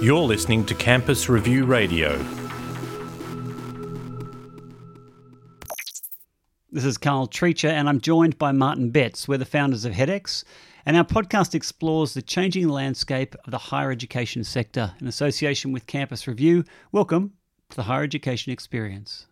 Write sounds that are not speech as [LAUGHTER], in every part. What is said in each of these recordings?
You're listening to Campus Review Radio. This is Carl Treacher, and I'm joined by Martin Betts. We're the founders of HEDx, and our podcast explores the changing landscape of the higher education sector in association with Campus Review. Welcome to the Higher Education Experience.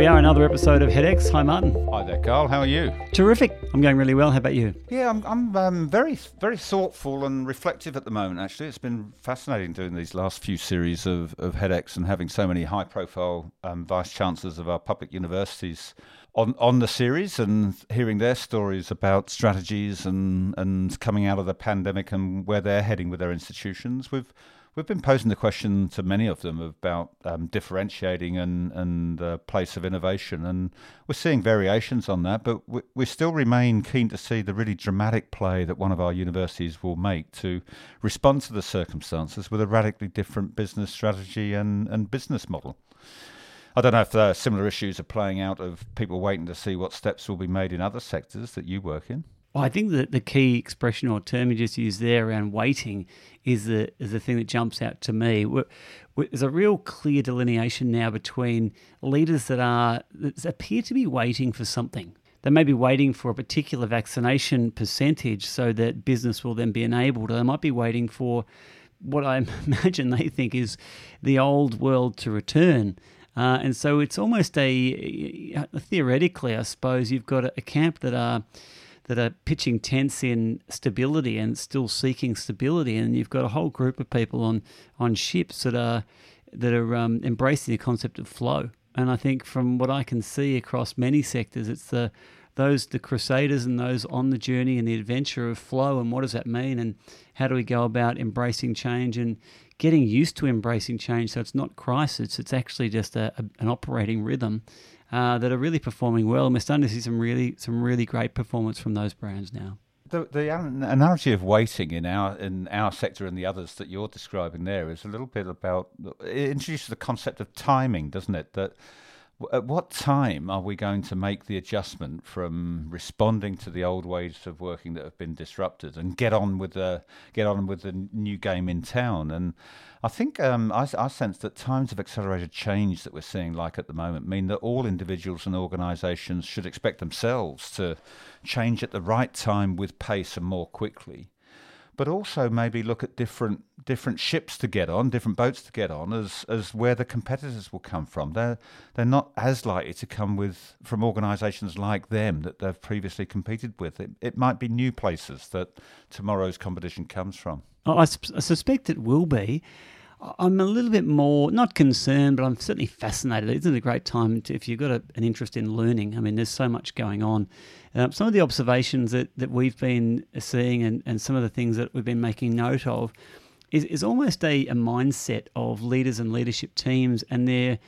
We are, another episode of HEDx. Hi, Martin. Hi there, Carl. How are you? Terrific. I'm going really well. How about you? Yeah, I'm, I'm um, very, very thoughtful and reflective at the moment. Actually, it's been fascinating doing these last few series of, of HEDx and having so many high-profile um, vice chancellors of our public universities on on the series and hearing their stories about strategies and and coming out of the pandemic and where they're heading with their institutions. We've We've been posing the question to many of them about um, differentiating and and uh, place of innovation, and we're seeing variations on that. But we, we still remain keen to see the really dramatic play that one of our universities will make to respond to the circumstances with a radically different business strategy and, and business model. I don't know if are similar issues are playing out of people waiting to see what steps will be made in other sectors that you work in. Well, I think that the key expression or term you just used there around waiting is the is the thing that jumps out to me. We're, we're, there's a real clear delineation now between leaders that are that appear to be waiting for something. They may be waiting for a particular vaccination percentage so that business will then be enabled. Or they might be waiting for what I [LAUGHS] imagine they think is the old world to return. Uh, and so it's almost a, theoretically, I suppose, you've got a, a camp that are that are pitching tents in stability and still seeking stability, and you've got a whole group of people on on ships that are that are um, embracing the concept of flow. And I think from what I can see across many sectors, it's the those the crusaders and those on the journey and the adventure of flow and what does that mean and how do we go about embracing change and getting used to embracing change so it's not crisis it's actually just a, a, an operating rhythm uh, that are really performing well. And we're starting to see some really some really great performance from those brands now. The, the analogy of waiting in our in our sector and the others that you're describing there is a little bit about it introduces the concept of timing, doesn't it? That at what time are we going to make the adjustment from responding to the old ways of working that have been disrupted and get on with the get on with the new game in town? And I think um, I, I, sense that times of accelerated change that we're seeing, like at the moment, mean that all individuals and organisations should expect themselves to change at the right time with pace and more quickly but also maybe look at different different ships to get on, different boats to get on, as as where the competitors will come from. They're they're not as likely to come with from organisations like them that they've previously competed with. It, it might be new places that tomorrow's competition comes from. I, I suspect it will be. I'm a little bit more not concerned, but I'm certainly fascinated. Isn't it a great time to, if you've got a, an interest in learning? I mean, there's so much going on. Uh, some of the observations that, that we've been seeing and, and some of the things that we've been making note of is, is almost a, a mindset of leaders and leadership teams and their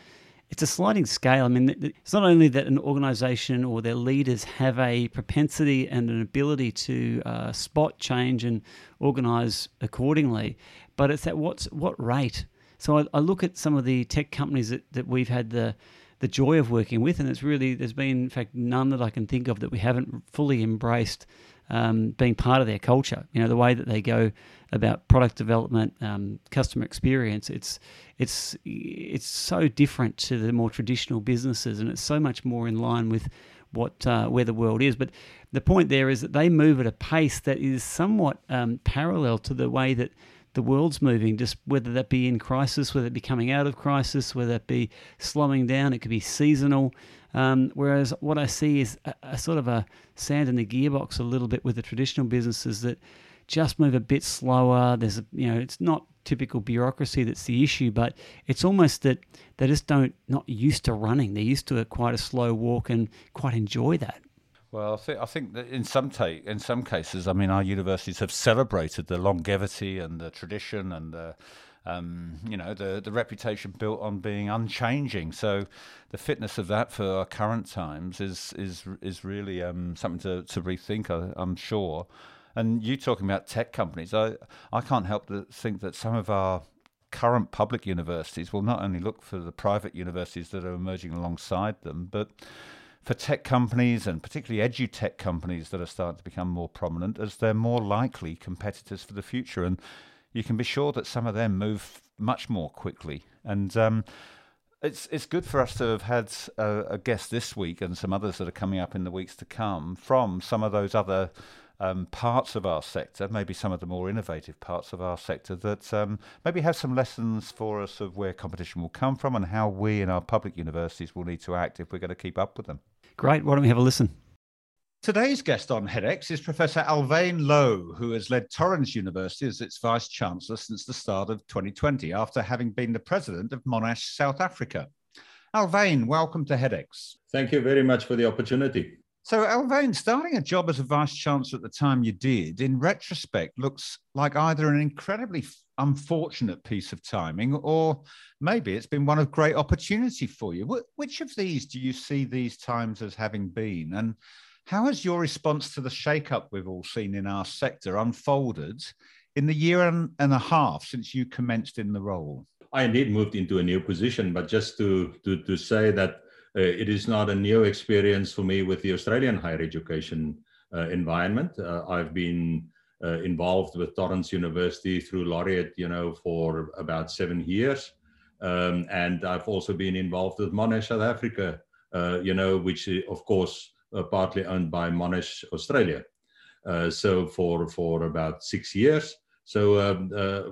it's a sliding scale. I mean, it's not only that an organization or their leaders have a propensity and an ability to uh, spot change and organize accordingly, but it's at what's what rate. So I, I, look at some of the tech companies that, that we've had the the joy of working with, and it's really there's been in fact none that I can think of that we haven't fully embraced um, being part of their culture. You know, the way that they go about product development, um, customer experience. It's it's it's so different to the more traditional businesses, and it's so much more in line with what uh, where the world is. But the point there is that they move at a pace that is somewhat um, parallel to the way that the world's moving, just whether that be in crisis, whether it be coming out of crisis, whether it be slowing down, it could be seasonal. Um, whereas what I see is a, a, sort of a sand in the gearbox a little bit with the traditional businesses that just move a bit slower. There's, a, you know, it's not typical bureaucracy that's the issue, but it's almost that they just don't not used to running. They're used to a, quite a slow walk and quite enjoy that. Well, I think I think that in some ta- in some cases, I mean, our universities have celebrated the longevity and the tradition and the um, you know the the reputation built on being unchanging. So the fitness of that for our current times is is is really um, something to to rethink. I, I'm sure. And you talking about tech companies, I I can't help but think that some of our current public universities will not only look for the private universities that are emerging alongside them, but for tech companies and particularly edutech companies that are starting to become more prominent as they're more likely competitors for the future. And you can be sure that some of them move much more quickly. And um, it's it's good for us to have had a, a, guest this week and some others that are coming up in the weeks to come from some of those other um, parts of our sector, maybe some of the more innovative parts of our sector that um, maybe have some lessons for us of where competition will come from and how we in our public universities will need to act if we're going to keep up with them. Great. Why don't we have a listen? Today's guest on HEDx is Professor Alwyn Louw, who has led Torrens University as its Vice Chancellor since the start of 2020, after having been the President of Monash, South Africa. Alwyn, welcome to HEDx. Thank you very much for the opportunity. So, Alwyn, starting a job as a Vice Chancellor at the time you did, in retrospect, looks like either an incredibly unfortunate piece of timing or maybe it's been one of great opportunity for you. Which of these do you see these times as having been? And how has your response to the shake-up we've all seen in our sector unfolded in the year and, a half since you commenced in the role? I indeed moved into a new position, but just to to, to say that uh, it is not a new experience for me with the Australian higher education uh, environment. Uh, I've been uh, involved with Torrens University through Laureate, you know, for about seven years, um, and I've also been involved with Monash South Africa, uh, you know, which of course uh, partly owned by Monash Australia. Uh, so for for about six years. So um, uh,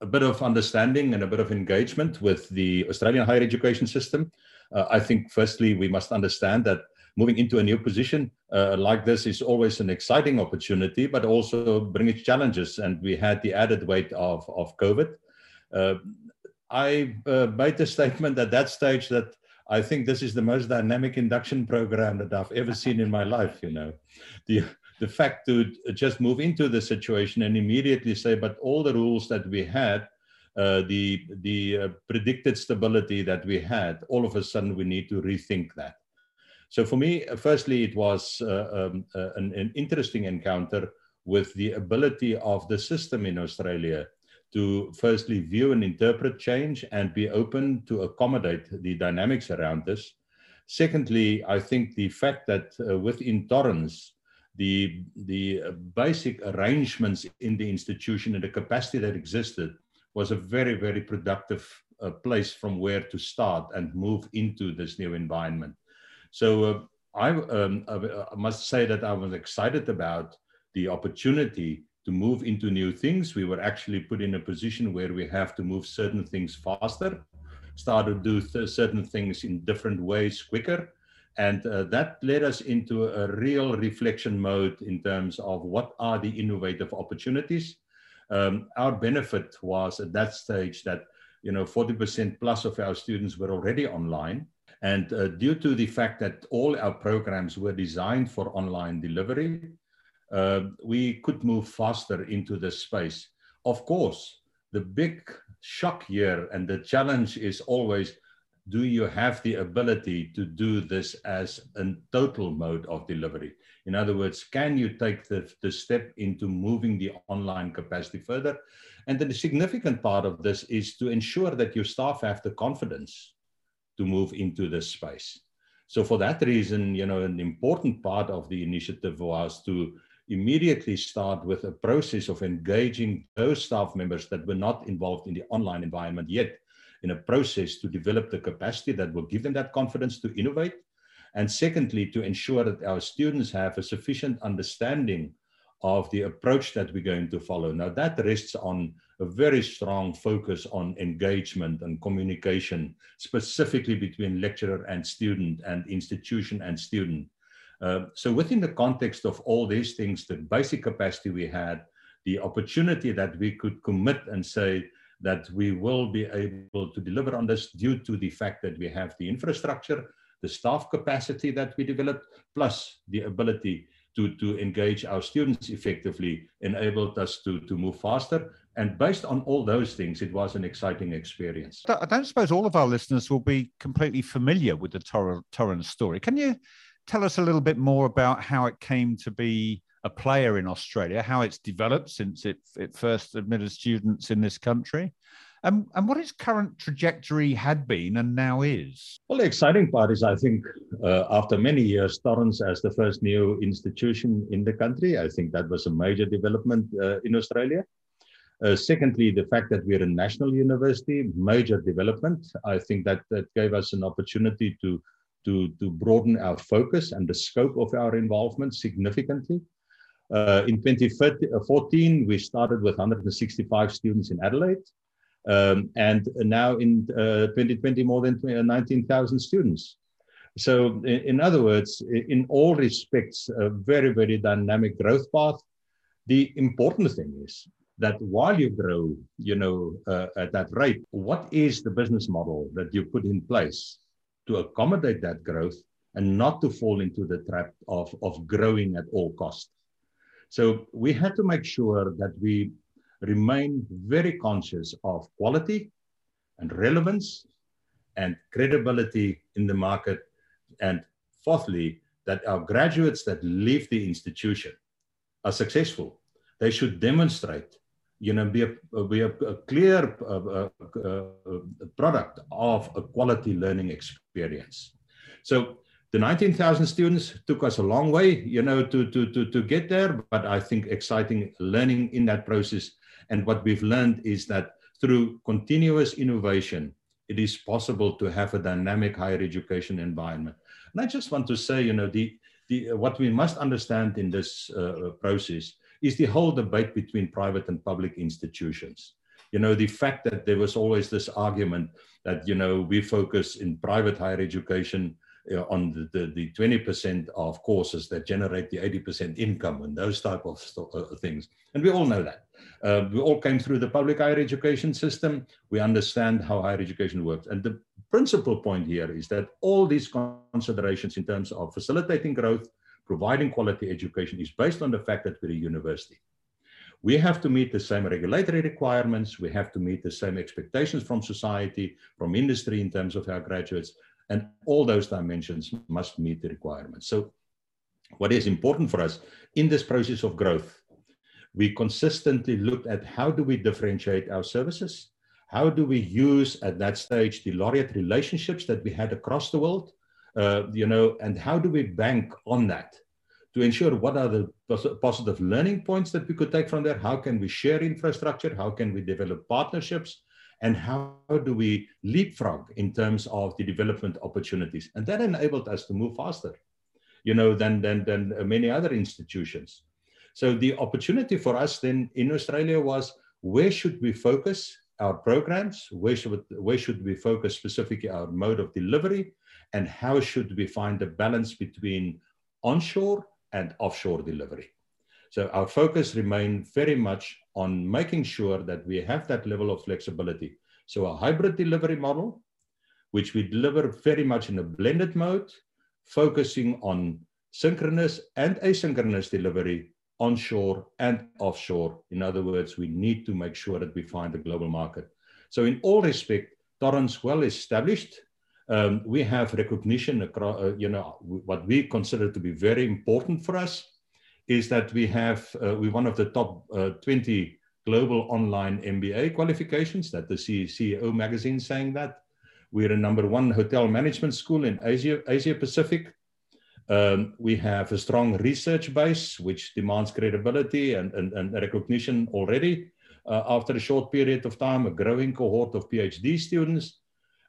a bit of understanding and a bit of engagement with the Australian higher education system. Uh, I think firstly we must understand that moving into a new position uh, like this is always an exciting opportunity, but also brings challenges. And we had the added weight of of COVID. Uh, I made the statement at that stage that I think this is the most dynamic induction program that I've ever seen in my life. You know, the the fact to just move into the situation and immediately say, but all the rules that we had, uh, the the uh, predicted stability that we had, all of a sudden we need to rethink that. So for me, firstly, it was uh, um, uh, an, an interesting encounter with the ability of the system in Australia to firstly view and interpret change and be open to accommodate the dynamics around this. Secondly, I think the fact that uh, within Torrens, the, the basic arrangements in the institution and the capacity that existed was a very, very productive uh, place from where to start and move into this new environment. So uh, I, um, I must say that I was excited about the opportunity to move into new things. We were actually put in a position where we have to move certain things faster, start to do th- certain things in different ways quicker. And uh, that led us into a real reflection mode in terms of what are the innovative opportunities. Um, our benefit was at that stage that you know 40% plus of our students were already online and uh, due to the fact that all our programs were designed for online delivery uh, we could move faster into this space. Of course, the big shock here and the challenge is always do you have the ability to do this as a total mode of delivery? In other words, can you take the, the step into moving the online capacity further? And the significant part of this is to ensure that your staff have the confidence to move into this space. So for that reason, you know, an important part of the initiative was to immediately start with a process of engaging those staff members that were not involved in the online environment yet in a process to develop the capacity that will give them that confidence to innovate. And secondly, to ensure that our students have a sufficient understanding of the approach that we're going to follow. Now, that rests on a very strong focus on engagement and communication, specifically between lecturer and student and institution and student. Uh, so within the context of all these things, the basic capacity we had, the opportunity that we could commit and say that we will be able to deliver on this due to the fact that we have the infrastructure, the staff capacity that we developed, plus the ability to, to engage our students effectively enabled us to, to move faster. And based on all those things, it was an exciting experience. I don't suppose all of our listeners will be completely familiar with the Torrens story. Can you tell us a little bit more about how it came to be a player in Australia, how it's developed since it, it first admitted students in this country, Um, and what its current trajectory had been and now is? Well, the exciting part is, I think, uh, after many years, Torrens as the first new institution in the country, I think that was a major development uh, in Australia. Uh, secondly, the fact that we're a national university, major development. I think that that gave us an opportunity to, to, to broaden our focus and the scope of our involvement significantly. Uh, in 2014, we started with 165 students in Adelaide. Um, and now in uh, 2020, more than 19,000 students. So in, in, other words, in all respects, a very, very dynamic growth path. The important thing is that while you grow, you know, uh, at that rate, what is the business model that you put in place to accommodate that growth and not to fall into the trap of, of growing at all costs? So we had to make sure that we remain very conscious of quality and relevance and credibility in the market. And fourthly, that our graduates that leave the institution are successful. They should demonstrate, you know, be a, be a, a clear product of a quality learning experience. So the 19,000 students took us a long way, you know, to, to, to, to get there, but I think exciting learning in that process and what we've learned is that through continuous innovation, it is possible to have a dynamic higher education environment. And I just want to say, you know, the, the, what we must understand in this uh, process is the whole debate between private and public institutions. You know, the fact that there was always this argument that, you know, we focus in private higher education you on the, the, the, 20% of courses that generate the 80% income and those type of uh, things. And we all know that. Uh, we all came through the public higher education system. We understand how higher education works. And the principal point here is that all these considerations in terms of facilitating growth, providing quality education is based on the fact that we're a university. We have to meet the same regulatory requirements. We have to meet the same expectations from society, from industry in terms of our graduates. And all those dimensions must meet the requirements. So what is important for us in this process of growth, we consistently looked at how do we differentiate our services? How do we use at that stage the Laureate relationships that we had across the world? Uh, you know, and how do we bank on that to ensure what are the positive learning points that we could take from there? How can we share infrastructure? How can we develop partnerships? and how do we leapfrog in terms of the development opportunities and that enabled us to move faster you know than than than many other institutions so the opportunity for us then in australia was where should we focus our programs where should where should we focus specifically our mode of delivery and how should we find the balance between onshore and offshore delivery so our focus remained very much on making sure that we have that level of flexibility. So a hybrid delivery model, which we deliver very much in a blended mode, focusing on synchronous and asynchronous delivery onshore and offshore. In other words, we need to make sure that we find a global market. So in all respect, Torrens well established. Um, we have recognition across, uh, you know, what we consider to be very important for us is that we have, uh, we're one of the top uh, 20 global online MBA qualifications that the CEO magazine saying that. We're a number one hotel management school in Asia, Asia Pacific. Um, we have a strong research base, which demands credibility and, and, and recognition already. Uh, after a short period of time, a growing cohort of PhD students.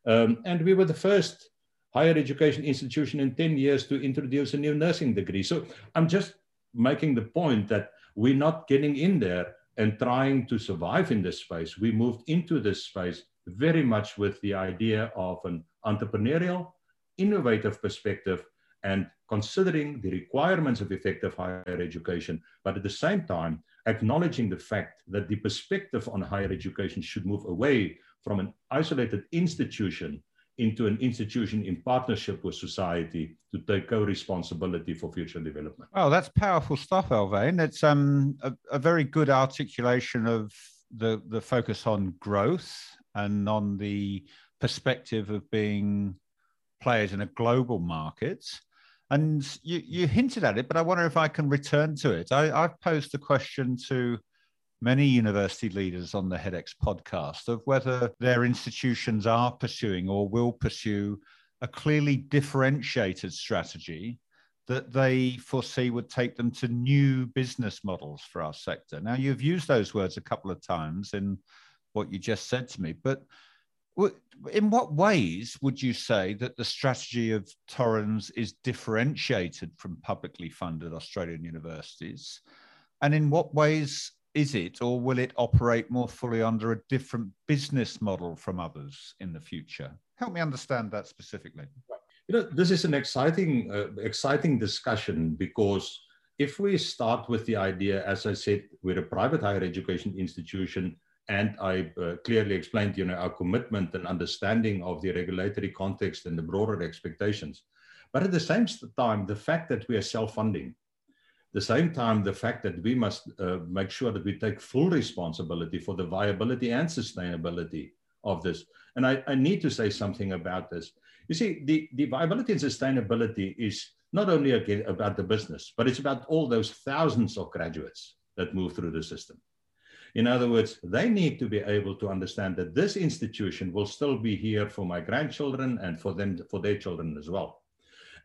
Um, and we were the first higher education institution in 10 years to introduce a new nursing degree. So I'm just making the point that we're not getting in there and trying to survive in this space. We moved into this space very much with the idea of an entrepreneurial, innovative perspective and considering the requirements of effective higher education, but at the same time, acknowledging the fact that the perspective on higher education should move away from an isolated institution into an institution in partnership with society to take co-responsibility for future development. Oh, that's powerful stuff, Alwyn. It's um, a, a, very good articulation of the, the focus on growth and on the perspective of being players in a global market. And you, you hinted at it, but I wonder if I can return to it. I, I've posed the question to many university leaders on the HEDx podcast of whether their institutions are pursuing or will pursue a clearly differentiated strategy that they foresee would take them to new business models for our sector. Now, you've used those words a couple of times in what you just said to me, but in what ways would you say that the strategy of Torrens is differentiated from publicly funded Australian universities? And in what ways is it, or will it operate more fully under a different business model from others in the future? Help me understand that specifically. You know, this is an exciting, uh, exciting discussion because if we start with the idea, as I said, we're a private higher education institution, and I uh, clearly explained, you know, our commitment and understanding of the regulatory context and the broader expectations. But at the same time, the fact that we are self-funding, the same time, the fact that we must uh, make sure that we take full responsibility for the viability and sustainability of this. And I, I need to say something about this. You see, the, the viability and sustainability is not only about the business, but it's about all those thousands of graduates that move through the system. In other words, they need to be able to understand that this institution will still be here for my grandchildren and for them, for their children as well.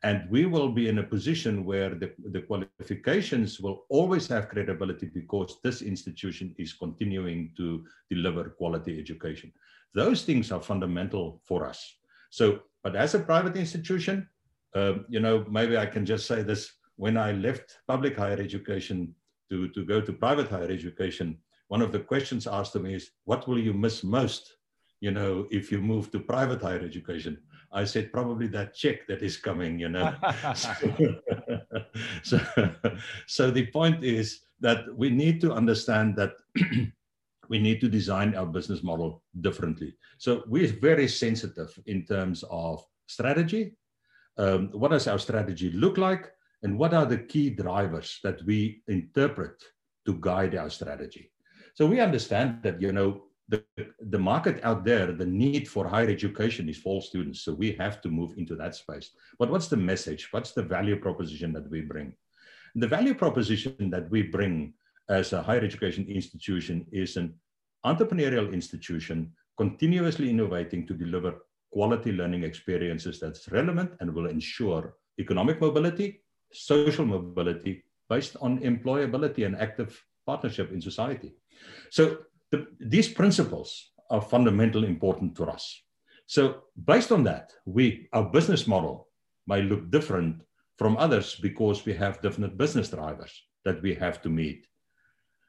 And we will be in a position where the, the qualifications will always have credibility because this institution is continuing to deliver quality education. Those things are fundamental for us. So but as a private institution, uh, you know, maybe I can just say this: when I left public higher education to to go to private higher education, one of the questions asked to me is, "What will you miss most?" You know, if you move to private higher education, I said probably that check that is coming. You know, [LAUGHS] so, so the point is that we need to understand that [CLEARS THROAT] we need to design our business model differently. So we're very sensitive in terms of strategy. Um, what does our strategy look like? And what are the key drivers that we interpret to guide our strategy? So we understand that, you know, the, the market out there, the need for higher education is for all students. So we have to move into that space. But what's the message? What's the value proposition that we bring? The value proposition that we bring as a higher education institution is an entrepreneurial institution continuously innovating to deliver quality learning experiences that's relevant and will ensure economic mobility, social mobility based on employability and active partnership in society. So the, these principles are fundamentally important to us. So based on that, we our business model may look different from others because we have different business drivers that we have to meet.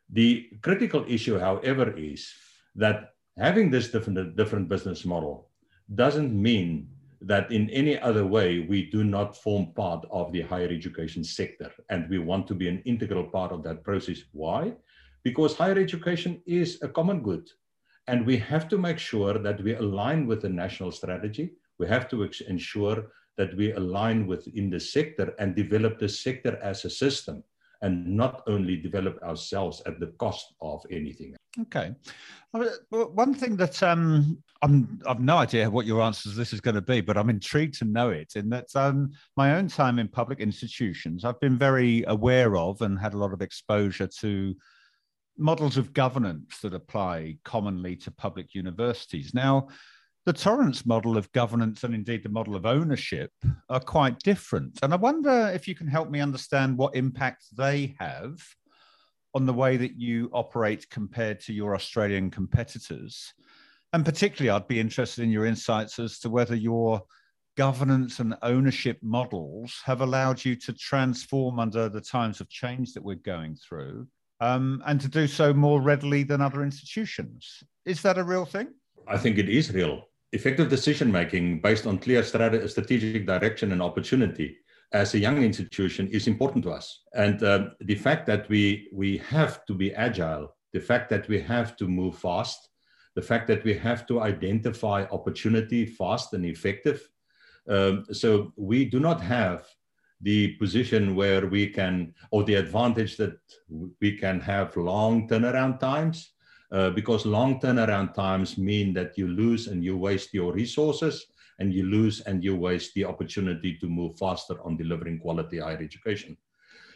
The critical issue, however, is that having this different, different business model doesn't mean that in any other way we do not form part of the higher education sector and we want to be an integral part of that process. Why? Because higher education is a common good and we have to make sure that we align with the national strategy. We have to ensure that we align within the sector and develop the sector as a system and not only develop ourselves at the cost of anything. Okay. One thing that um, I'm, I've no idea what your answer to this is going to be, but I'm intrigued to know it. In that, um, my own time in public institutions, I've been very aware of and had a lot of exposure to models of governance that apply commonly to public universities. Now, the Torrens model of governance and indeed the model of ownership are quite different. And I wonder if you can help me understand what impact they have on the way that you operate compared to your Australian competitors. And particularly, I'd be interested in your insights as to whether your governance and ownership models have allowed you to transform under the times of change that we're going through um, and to do so more readily than other institutions. Is that a real thing? I think it is real effective decision making based on clear strategic direction and opportunity as a young institution is important to us. And uh, the fact that we, we have to be agile, the fact that we have to move fast, the fact that we have to identify opportunity fast and effective. Um, so we do not have the position where we can, or the advantage that we can have long turnaround times uh, because long turnaround times mean that you lose and you waste your resources and you lose and you waste the opportunity to move faster on delivering quality higher education.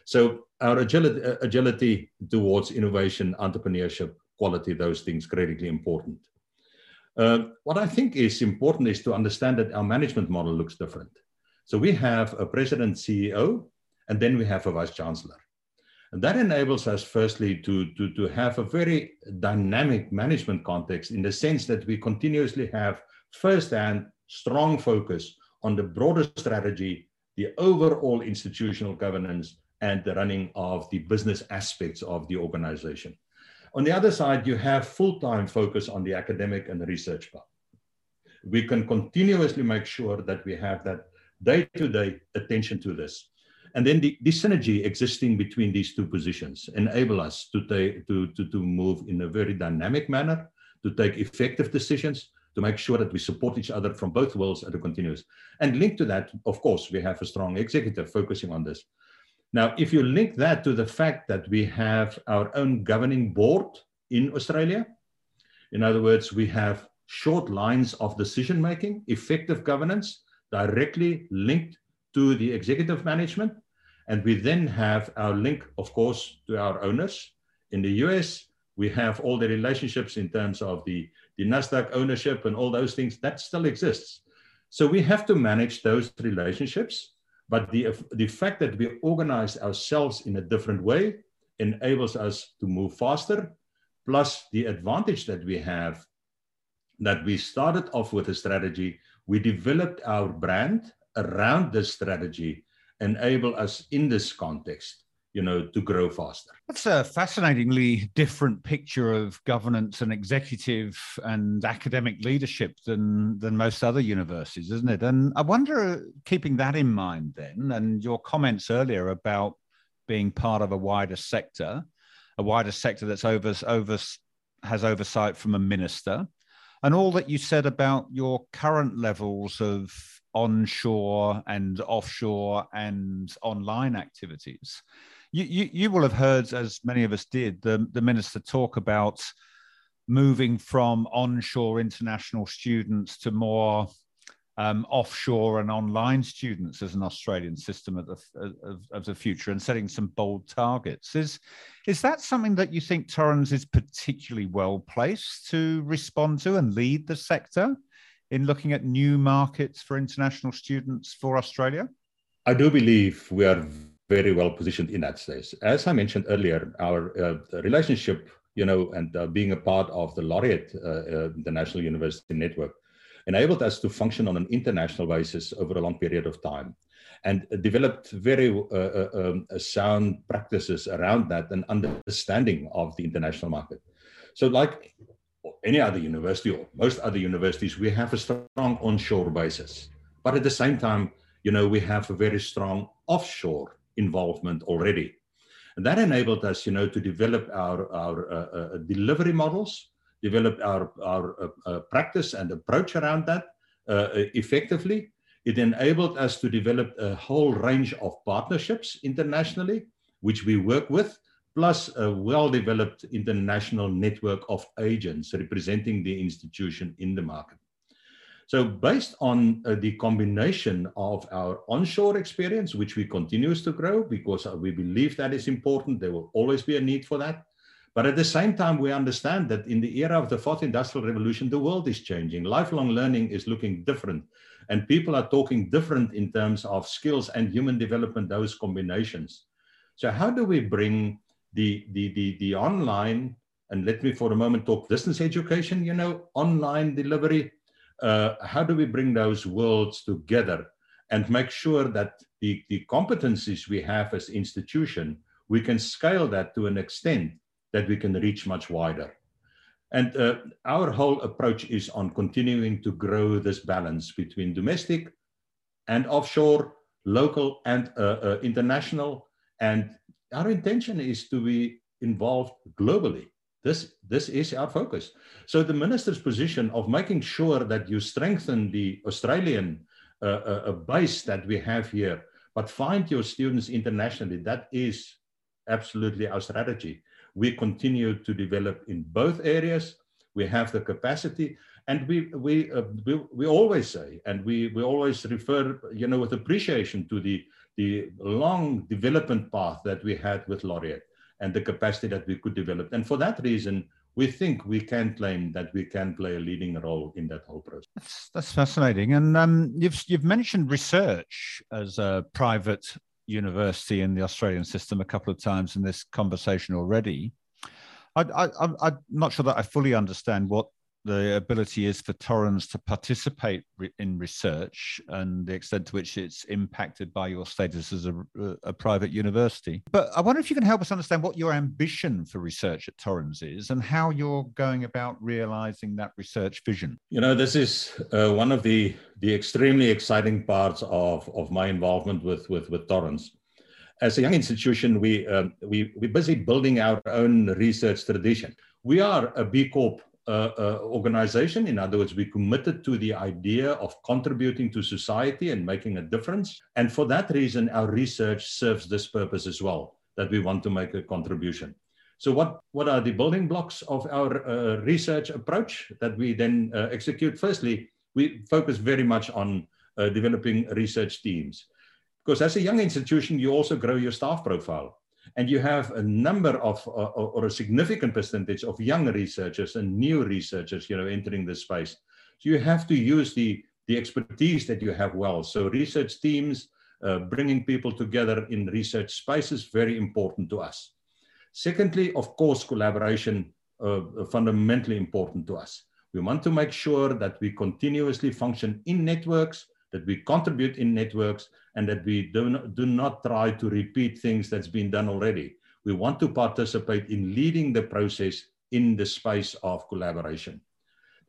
So our agility, uh, agility towards innovation, entrepreneurship, quality, those things critically important. Uh, what I think is important is to understand that our management model looks different. So we have a president CEO, and then we have a vice chancellor. And that enables us, firstly, to, to, to have a very dynamic management context in the sense that we continuously have first-hand strong focus on the broader strategy, the overall institutional governance, and the running of the business aspects of the organization. On the other side, you have full-time focus on the academic and research part. We can continuously make sure that we have that day-to-day attention to this. And then the, the synergy existing between these two positions enable us to, take, to, to, to move in a very dynamic manner, to take effective decisions, to make sure that we support each other from both worlds at a continuous. And linked to that, of course, we have a strong executive focusing on this. Now, if you link that to the fact that we have our own governing board in Australia, in other words, we have short lines of decision making, effective governance, directly linked to the executive management. And we then have our link, of course, to our owners. In the US, we have all the relationships in terms of the, the NASDAQ ownership and all those things that still exists. So we have to manage those relationships but the, the fact that we organize ourselves in a different way enables us to move faster. Plus, the advantage that we have that we started off with a strategy, we developed our brand around this strategy, enable us in this context you know, to grow faster. That's a fascinatingly different picture of governance and executive and academic leadership than than most other universities, isn't it? And I wonder, keeping that in mind, then, and your comments earlier about being part of a wider sector, a wider sector that's over over has oversight from a minister, and all that you said about your current levels of onshore and offshore and online activities you, you, you will have heard, as many of us did, the, the minister talk about moving from onshore international students to more um, offshore and online students as an Australian system of the, of, of, the future and setting some bold targets. Is, is that something that you think Torrens is particularly well placed to respond to and lead the sector in looking at new markets for international students for Australia? I do believe we are very well positioned in that space. As I mentioned earlier, our uh, relationship, you know, and uh, being a part of the Laureate, uh, uh the National University Network, enabled us to function on an international basis over a long period of time and developed very uh, uh, um, sound practices around that and understanding of the international market. So like any other university or most other universities, we have a strong onshore basis. But at the same time, you know, we have a very strong offshore involvement already. And that enabled us, you know, to develop our, our uh, uh, delivery models, develop our, our uh, uh practice and approach around that uh, effectively. It enabled us to develop a whole range of partnerships internationally, which we work with, plus a well-developed international network of agents representing the institution in the market. So based on uh, the combination of our onshore experience, which we continues to grow because uh, we believe that is important, there will always be a need for that. But at the same time, we understand that in the era of the fourth industrial revolution, the world is changing. Lifelong learning is looking different. And people are talking different in terms of skills and human development, those combinations. So how do we bring the, the, the, the online, and let me for a moment talk distance education, you know, online delivery uh, how do we bring those worlds together and make sure that the, the competencies we have as institution, we can scale that to an extent that we can reach much wider. And uh, our whole approach is on continuing to grow this balance between domestic and offshore, local and uh, uh, international. And our intention is to be involved globally. This, this is our focus. So the minister's position of making sure that you strengthen the Australian uh, uh, uh, base that we have here, but find your students internationally, that is absolutely our strategy. We continue to develop in both areas. We have the capacity and we, we, uh, we, we always say, and we, we always refer, you know, with appreciation to the, the long development path that we had with Laureate and the capacity that we could develop. And for that reason, we think we can claim that we can play a leading role in that whole process. That's, that's fascinating. And um, you've, you've mentioned research as a private university in the Australian system a couple of times in this conversation already. I, I'm not sure that I fully understand what the ability is for Torrens to participate re- in research and the extent to which it's impacted by your status as a, a, private university. But I wonder if you can help us understand what your ambition for research at Torrens is and how you're going about realizing that research vision. You know, this is uh, one of the, the extremely exciting parts of, of my involvement with, with, with Torrens as a young institution, we, um, we, we're busy building our own research tradition. We are a B Corp uh, uh, organization. In other words, we committed to the idea of contributing to society and making a difference. And for that reason, our research serves this purpose as well, that we want to make a contribution. So what, what are the building blocks of our uh, research approach that we then uh, execute? Firstly, we focus very much on uh, developing research teams. Because as a young institution, you also grow your staff profile and you have a number of uh, or a significant percentage of young researchers and new researchers you know entering this space. So you have to use the the expertise that you have well. So research teams uh, bringing people together in research spaces, very important to us. Secondly of course collaboration uh, fundamentally important to us. We want to make sure that we continuously function in networks that we contribute in networks and that we do not, do not try to repeat things that's been done already. We want to participate in leading the process in the space of collaboration.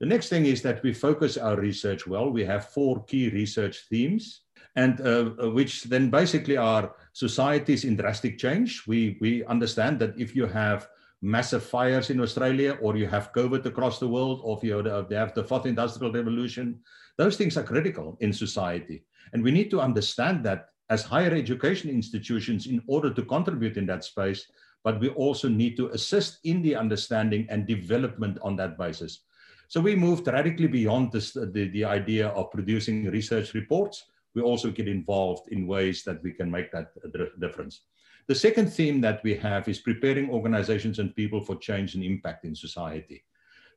The next thing is that we focus our research well. We have four key research themes, and uh, uh which then basically are societies in drastic change. We, we understand that if you have massive fires in Australia, or you have COVID across the world, or if you have the fourth industrial revolution, those things are critical in society. And we need to understand that as higher education institutions in order to contribute in that space, but we also need to assist in the understanding and development on that basis. So we moved radically beyond this, the, the idea of producing research reports. We also get involved in ways that we can make that difference. The second theme that we have is preparing organizations and people for change and impact in society.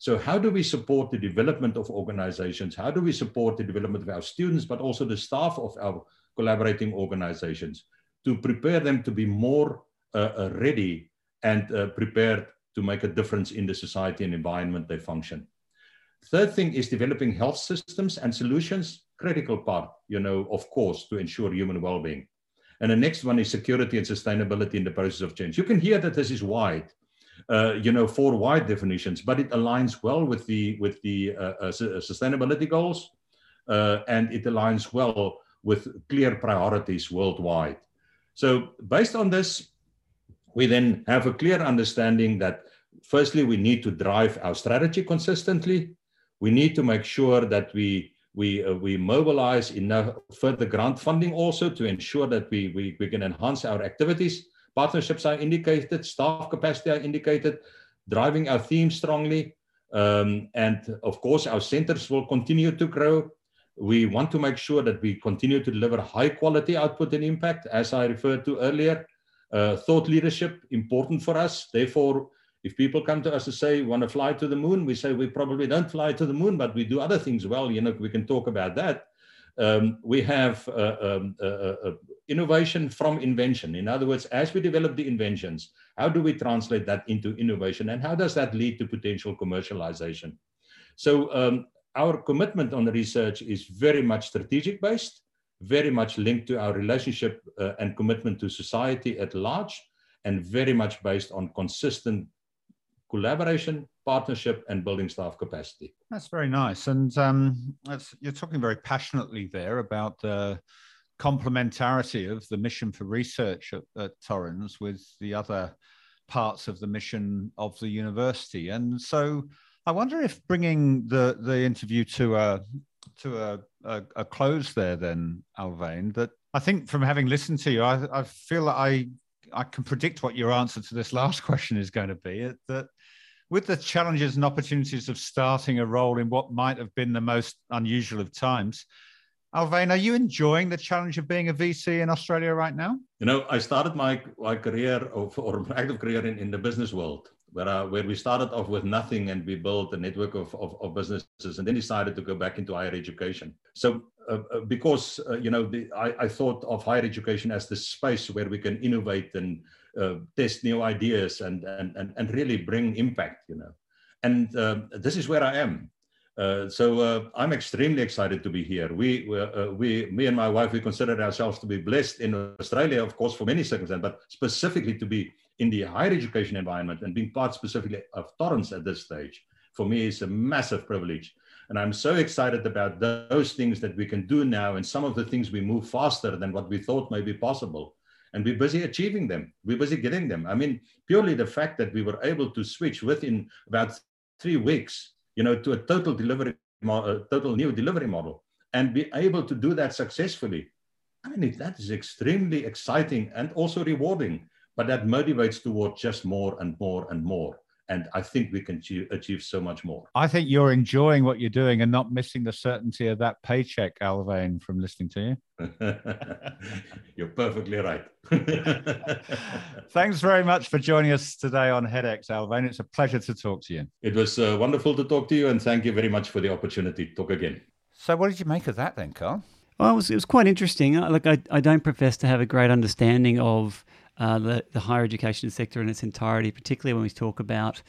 So how do we support the development of organizations? How do we support the development of our students, but also the staff of our collaborating organizations to prepare them to be more uh, uh, ready and uh, prepared to make a difference in the society and environment they function. Third thing is developing health systems and solutions, critical part, you know, of course, to ensure human well-being. And the next one is security and sustainability in the process of change. You can hear that this is wide, uh, you know, four wide definitions, but it aligns well with the with the uh, uh, sustainability goals, and it aligns well with clear priorities worldwide. So, based on this, we then have a clear understanding that firstly we need to drive our strategy consistently. We need to make sure that we we uh, we mobilize enough further grant funding also to ensure that we, we we can enhance our activities Partnerships are indicated, staff capacity are indicated, driving our theme strongly. Um, and of course, our centers will continue to grow. We want to make sure that we continue to deliver high quality output and impact, as I referred to earlier. Uh, thought leadership, important for us. Therefore, if people come to us to say, want to fly to the moon, we say we probably don't fly to the moon, but we do other things well. You know, we can talk about that. Um, we have uh, um, uh, uh, uh innovation from invention. In other words, as we develop the inventions, how do we translate that into innovation and how does that lead to potential commercialization? So um, our commitment on research is very much strategic based, very much linked to our relationship uh, and commitment to society at large, and very much based on consistent collaboration, partnership, and building staff capacity. That's very nice. And um, you're talking very passionately there about the complementarity of the mission for research at, at Torrens with the other parts of the mission of the university. And so I wonder if bringing the, the interview to a to a, a, a close there then, Alwyn, that I think from having listened to you, I, I feel that I I can predict what your answer to this last [LAUGHS] question is going to be. That with the challenges and opportunities of starting a role in what might have been the most unusual of times, Alwyn, are you enjoying the challenge of being a VC in Australia right now? You know, I started my, my career of, or active career in, in the business world, where, I, where we started off with nothing and we built a network of, of, of businesses and then decided to go back into higher education. So, uh, uh because, uh, you know, the, I, I thought of higher education as the space where we can innovate and uh, test new ideas and, and, and, and really bring impact, you know. And uh, this is where I am. Uh, so uh, I'm extremely excited to be here. We, uh, we, me and my wife, we consider ourselves to be blessed in Australia, of course, for many circumstances, but specifically to be in the higher education environment and being part specifically of Torrens at this stage, for me is a massive privilege. And I'm so excited about those things that we can do now, and some of the things we move faster than what we thought may be possible. And we're busy achieving them. We're busy getting them. I mean, purely the fact that we were able to switch within about three weeks you know, to a total delivery, a total new delivery model, and be able to do that successfully. I mean, that is extremely exciting and also rewarding, but that motivates towards just more and more and more and I think we can achieve so much more. I think you're enjoying what you're doing and not missing the certainty of that paycheck, Alwyn, from listening to you. [LAUGHS] you're perfectly right. [LAUGHS] Thanks very much for joining us today on HEDx, Alwyn. It's a pleasure to talk to you. It was uh, wonderful to talk to you, and thank you very much for the opportunity to talk again. So, what did you make of that then, Carl? Well, it was, it was quite interesting. Like, I, I don't profess to have a great understanding of uh, the, the higher education sector in its entirety, particularly when we talk about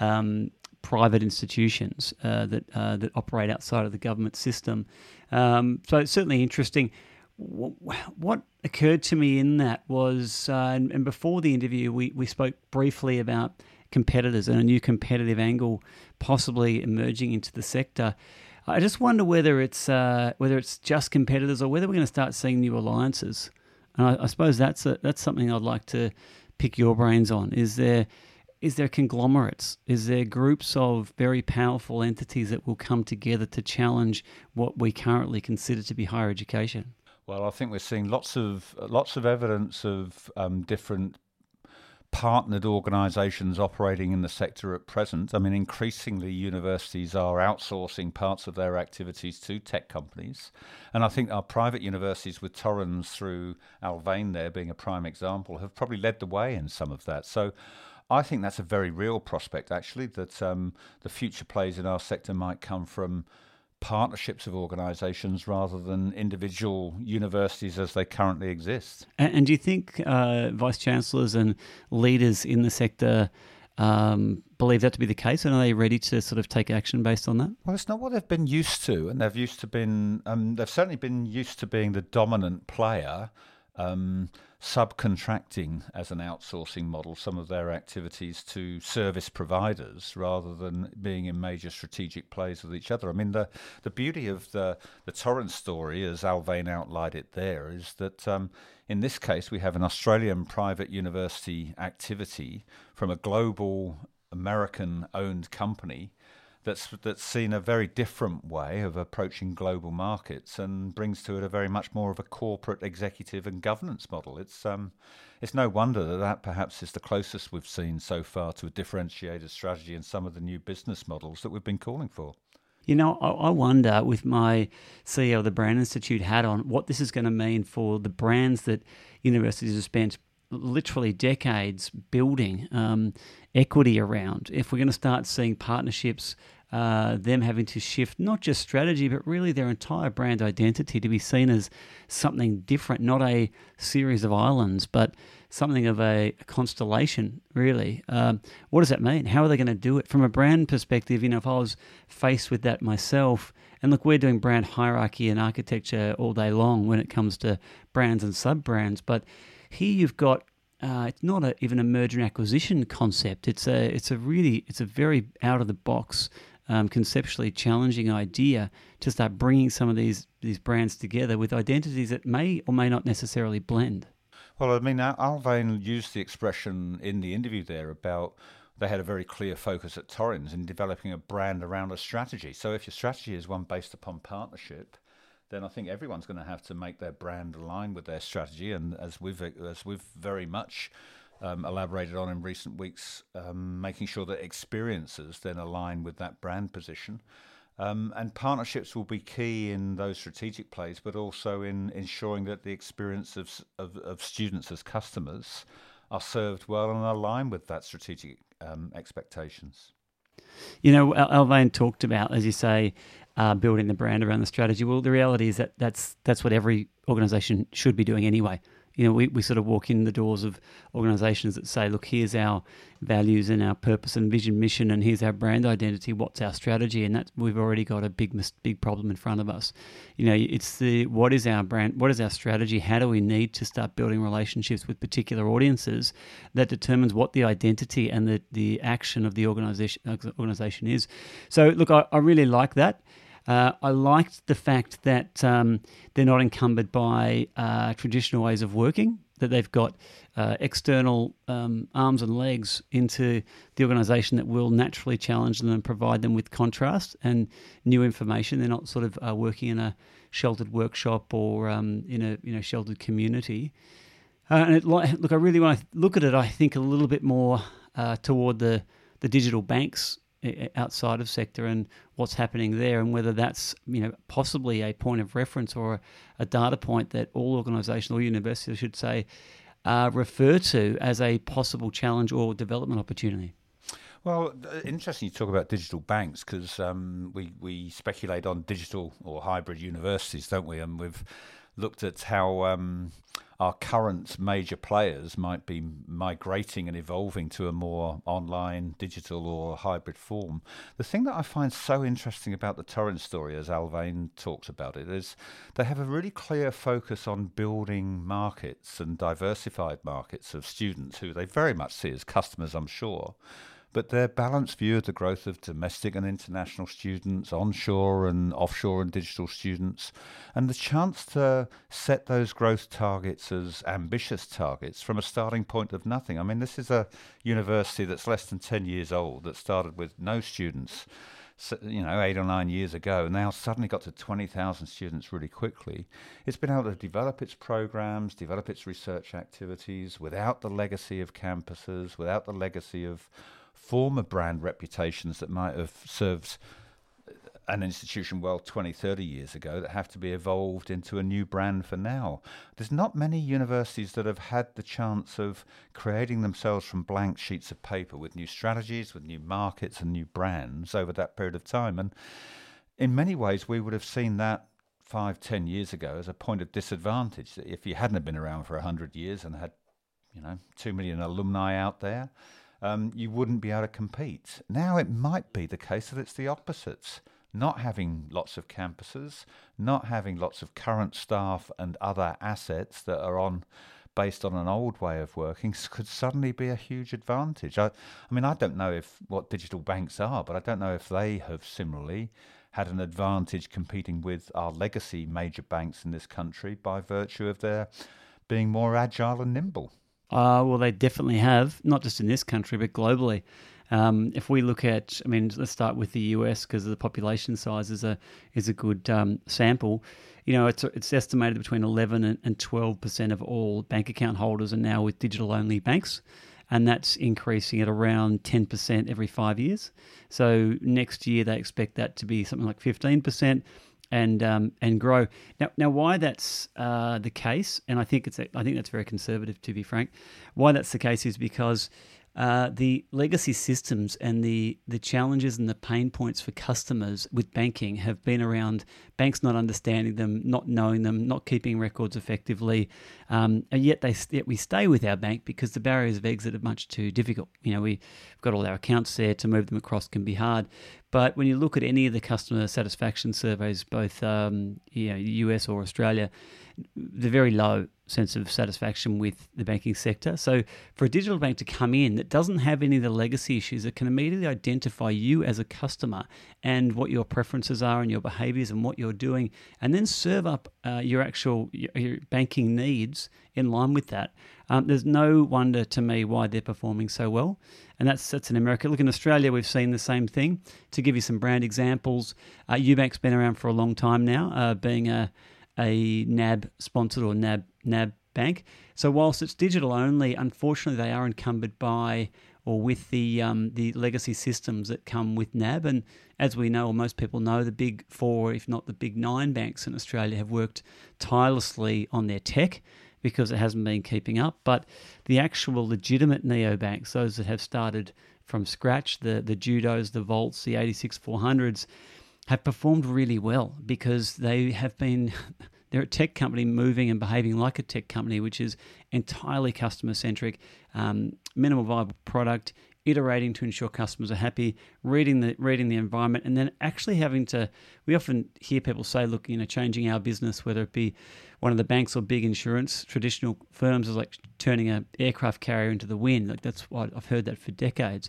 um, private institutions uh, that uh, that operate outside of the government system. Um, so it's certainly interesting. What occurred to me in that was, uh, and, and, before the interview, we, we spoke briefly about competitors and a new competitive angle possibly emerging into the sector. I just wonder whether it's uh, whether it's just competitors or whether we're going to start seeing new alliances. And I, I suppose that's a, that's something I'd like to pick your brains on. Is there is there conglomerates? Is there groups of very powerful entities that will come together to challenge what we currently consider to be higher education? Well, I think we're seeing lots of lots of evidence of um, different partnered organisations operating in the sector at present. I mean, increasingly universities are outsourcing parts of their activities to tech companies. And I think our private universities, with Torrens through Alwyn there being a prime example, have probably led the way in some of that. So I think that's a very real prospect, actually, that um, the future plays in our sector might come from partnerships of organisations rather than individual universities as they currently exist. And, and do you think uh, vice chancellors and leaders in the sector um, believe that to be the case, and are they ready to sort of take action based on that? Well, it's not what they've been used to, and they've used to been um, they've certainly been used to being the dominant player. Um, subcontracting as an outsourcing model some of their activities to service providers rather than being in major strategic plays with each other. I mean, the, the beauty of the, the Torrens story, as Alwyn outlined it there, is that um, in this case we have an Australian private university activity from a global American owned company that's that's seen a very different way of approaching global markets and brings to it a very much more of a corporate executive and governance model. It's um, it's no wonder that that perhaps is the closest we've seen so far to a differentiated strategy in some of the new business models that we've been calling for. You know, I wonder with my CEO of the Brand Institute hat on what this is going to mean for the brands that universities have spent literally decades building um, equity around. If we're going to start seeing partnerships uh, them having to shift not just strategy, but really their entire brand identity to be seen as something different, not a series of islands, but something of a, a constellation, really. Um, what does that mean? How are they going to do it? From a brand perspective, you know, if I was faced with that myself, and look, we're doing brand hierarchy and architecture all day long when it comes to brands and sub brands, but here you've got uh, it's not a, even a merger and acquisition concept. It's a it's a really it's a very out of the box um, conceptually challenging idea to start bringing some of these these brands together with identities that may or may not necessarily blend. Well, I mean, Alwyn used the expression in the interview there about they had a very clear focus at Torrens in developing a brand around a strategy. So if your strategy is one based upon partnership, then I think everyone's going to have to make their brand align with their strategy. And as we've as we've very much um, elaborated on in recent weeks, um, making sure that experiences then align with that brand position. Um, and partnerships will be key in those strategic plays, but also in ensuring that the experience of, of, of students as customers are served well and align with that strategic um, expectations. You know, Alwyn talked about, as you say, uh, building the brand around the strategy. Well, the reality is that that's that's what every organisation should be doing anyway you know, we, we sort of walk in the doors of organizations that say, look, here's our values and our purpose and vision, mission, and here's our brand identity. What's our strategy? And that we've already got a big, big problem in front of us. You know, it's the what is our brand? What is our strategy? How do we need to start building relationships with particular audiences that determines what the identity and the, the action of the organization organization is? So, look, I, I really like that. Uh, I liked the fact that um, they're not encumbered by uh, traditional ways of working, that they've got uh, external um, arms and legs into the organisation that will naturally challenge them and provide them with contrast and new information. They're not sort of uh, working in a sheltered workshop or um, in a you know sheltered community. Uh, and it, look, I really want to look at it. I think a little bit more uh, toward the the digital banks outside of sector and what's happening there, and whether that's you know possibly a point of reference or a, data point that all organisations or universities should say uh, refer to as a possible challenge or development opportunity. Well, interesting you talk about digital banks because um, we we speculate on digital or hybrid universities, don't we? And we've looked at how um, our current major players might be migrating and evolving to a more online, digital, or hybrid form. The thing that I find so interesting about the Torrens story, as Alwyn talks about it, is they have a really clear focus on building markets and diversified markets of students who they very much see as customers, I'm sure but their balanced view of the growth of domestic and international students, onshore and offshore and digital students, and the chance to set those growth targets as ambitious targets from a starting point of nothing. I mean, this is a university that's less than 10 years old that started with no students. you know, eight or nine years ago, and now suddenly got to 20,000 students really quickly. It's been able to develop its programs, develop its research activities without the legacy of campuses, without the legacy of former brand reputations that might have served an institution well 20, 30 years ago that have to be evolved into a new brand for now. There's not many universities that have had the chance of creating themselves from blank sheets of paper with new strategies, with new markets and new brands over that period of time. And in many ways, we would have seen that five, ten years ago as a point of disadvantage. That if you hadn't been around for 100 years and had, you know, two million alumni out there, um, you wouldn't be able to compete. Now it might be the case that it's the opposites. Not having lots of campuses, not having lots of current staff and other assets that are on based on an old way of working could suddenly be a huge advantage. I, I mean, I don't know if what digital banks are, but I don't know if they have similarly had an advantage competing with our legacy major banks in this country by virtue of their being more agile and nimble. Uh, well, they definitely have, not just in this country, but globally. Um, if we look at, I mean, let's start with the US because the population size is a is a good um, sample. You know, it's it's estimated between 11 and 12 percent of all bank account holders are now with digital only banks, and that's increasing at around 10 percent every five years. So next year they expect that to be something like 15 percent and um, and grow. Now, now, why that's uh, the case, and I think it's I think that's very conservative to be frank. Why that's the case is because uh, the legacy systems and the, the challenges and the pain points for customers with banking have been around banks not understanding them, not knowing them, not keeping records effectively, um, and yet they yet we stay with our bank because the barriers of exit are much too difficult. You know, we've got all our accounts there to move them across can be hard. But when you look at any of the customer satisfaction surveys, both um, you know, US or Australia, they're very low sense of satisfaction with the banking sector. So, for a digital bank to come in that doesn't have any of the legacy issues, it can immediately identify you as a customer and what your preferences are and your behaviors and what you're doing, and then serve up uh, your actual your banking needs in line with that. Um, there's no wonder to me why they're performing so well, and that's that's in America. Look in Australia, we've seen the same thing. To give you some brand examples, uh, UBank's been around for a long time now, uh, being a a NAB sponsored or NAB NAB bank. So whilst it's digital only, unfortunately they are encumbered by or with the um, the legacy systems that come with NAB. And as we know, or most people know, the big four, if not the big nine banks in Australia, have worked tirelessly on their tech because it hasn't been keeping up. But the actual legitimate neobanks, those that have started from scratch, the the Judos, the Volts, the 86 400s, have performed really well because they have been [LAUGHS] they're a tech company moving and behaving like a tech company, which is entirely customer centric, um, minimal viable product, iterating to ensure customers are happy, reading the reading the environment, and then actually having to. We often hear people say, "Look, you know, changing our business, whether it be one of the banks or big insurance, traditional firms is like turning an aircraft carrier into the wind. Like that's what I've heard that for decades.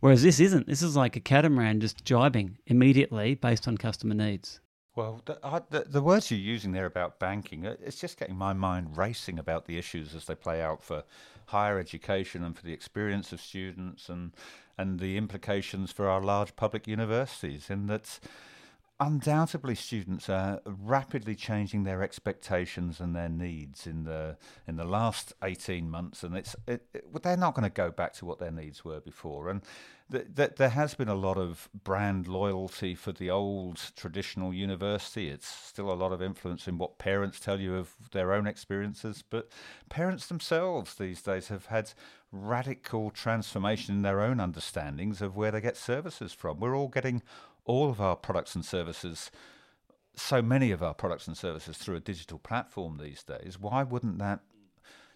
Whereas this isn't. This is like a catamaran just jibing immediately based on customer needs. Well, the, I, the, the, words you're using there about banking, uh, it's just getting my mind racing about the issues as they play out for higher education and for the experience of students and and the implications for our large public universities. And that undoubtedly students are rapidly changing their expectations and their needs in the in the last 18 months and it's it, it, they're not going to go back to what their needs were before. And th- th- there has been a lot of brand loyalty for the old traditional university. It's still a lot of influence in what parents tell you of their own experiences but parents themselves these days have had radical transformation in their own understandings of where they get services from. We're all getting all of our products and services, so many of our products and services through a digital platform these days, why wouldn't that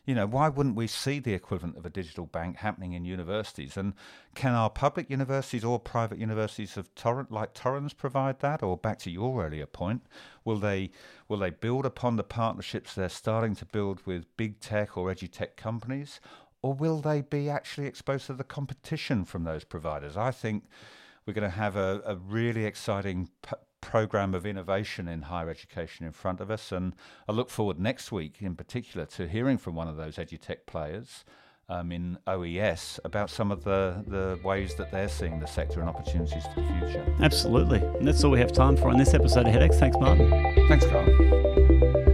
you know, why wouldn't we see the equivalent of a digital bank happening in universities? And can our public universities or private universities of Torrens, like Torrens, provide that? Or back to your earlier point, will they will they build upon the partnerships they're starting to build with big tech or edutech companies, or will they be actually exposed to the competition from those providers? I think we're going to have a, a really exciting p- program of innovation in higher education in front of us. And I look forward next week, in particular, to hearing from one of those edutech players. Um, in OES about some of the, the ways that they're seeing the sector and opportunities for the future. Absolutely. And that's all we have time for on this episode of HEDx. Thanks, Martin. Thanks, Carl.